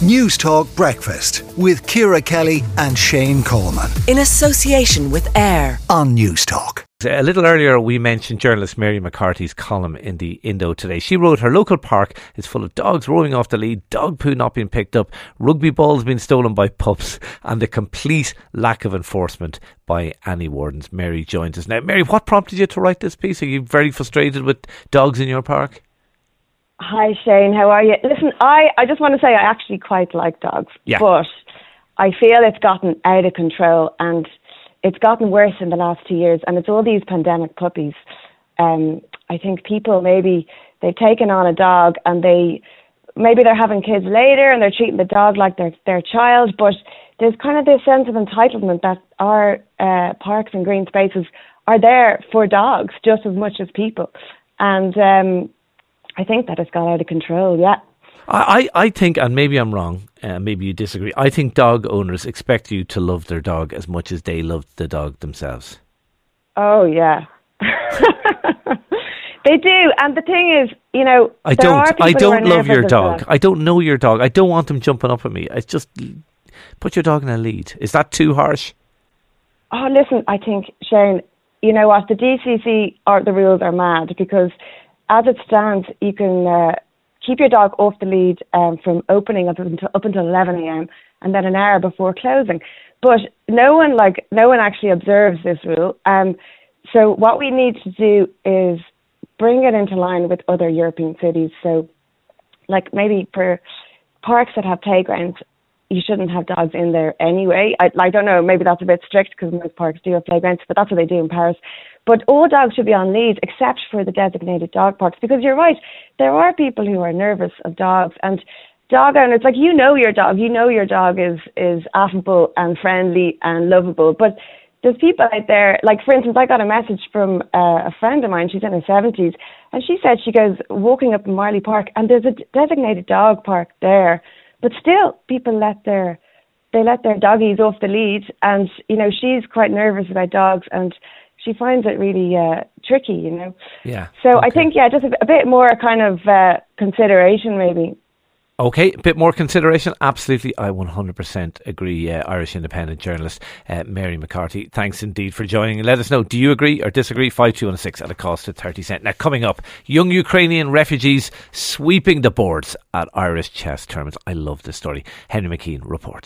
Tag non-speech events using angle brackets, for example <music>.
Newstalk Breakfast with Ciara Kelly and Shane Coleman. In association with AIR on News Talk. A little earlier, we mentioned journalist Mary McCarthy's column in the Indo today. She wrote her local park is full of dogs roaming off the lead, dog poo not being picked up, rugby balls being stolen by pups, and the complete lack of enforcement by any wardens. Mary joins us now. Mary, what prompted you to write this piece? Are you very frustrated with dogs in your park? Hi Shane, how are you? Listen, I, I just want to say I actually quite like dogs, yeah. but I feel it's gotten out of control and it's gotten worse in the last two years, and it's all these pandemic puppies. Um, I think people maybe they've taken on a dog and they maybe they're having kids later and they're treating the dog like their their child, but there's kind of this sense of entitlement that our uh, parks and green spaces are there for dogs just as much as people, and um, I think that has got out of control. Yeah. I, I think, and maybe I'm wrong, uh, maybe you disagree. I think dog owners expect you to love their dog as much as they love the dog themselves. Oh yeah, <laughs> they do. And the thing is, you know, I don't. I don't love your dog. Well. I don't know your dog. I don't want them jumping up at me. I just put your dog in a lead. Is that too harsh? Oh, listen. I think Shane. You know what? The DCC are the rules are mad because, as it stands, you can. Uh, keep your dog off the lead um, from opening up until up until 11 a.m. and then an hour before closing. But no one like no one actually observes this rule. Um, so what we need to do is bring it into line with other European cities. So, like maybe for parks that have playgrounds, you shouldn't have dogs in there anyway. I, I don't know, maybe that's a bit strict because most parks do have playgrounds, but that's what they do in Paris. But all dogs should be on leads except for the designated dog parks because you're right, there are people who are nervous of dogs and dog owners like you know your dog, you know your dog is is affable and friendly and lovable, but there's people out there, like for instance, I got a message from uh, a friend of mine. She's in her seventies, and she said she goes walking up in Marlay Park, and there's a designated dog park there, but still people let their they let their doggies off the lead, and you know she's quite nervous about dogs, and she finds it really uh, tricky, you know. Yeah. So okay. I think yeah, just a, a, bit more kind of uh, consideration maybe. Okay, a bit more consideration. Absolutely, I 100% agree. Uh, Irish independent journalist uh, Mary McCarthy, thanks indeed for joining. Let us know, do you agree or disagree? 5216 at a cost of 30 cent. Now, coming up, young Ukrainian refugees sweeping the boards at Irish chess tournaments. I love this story. Henry McKean reports.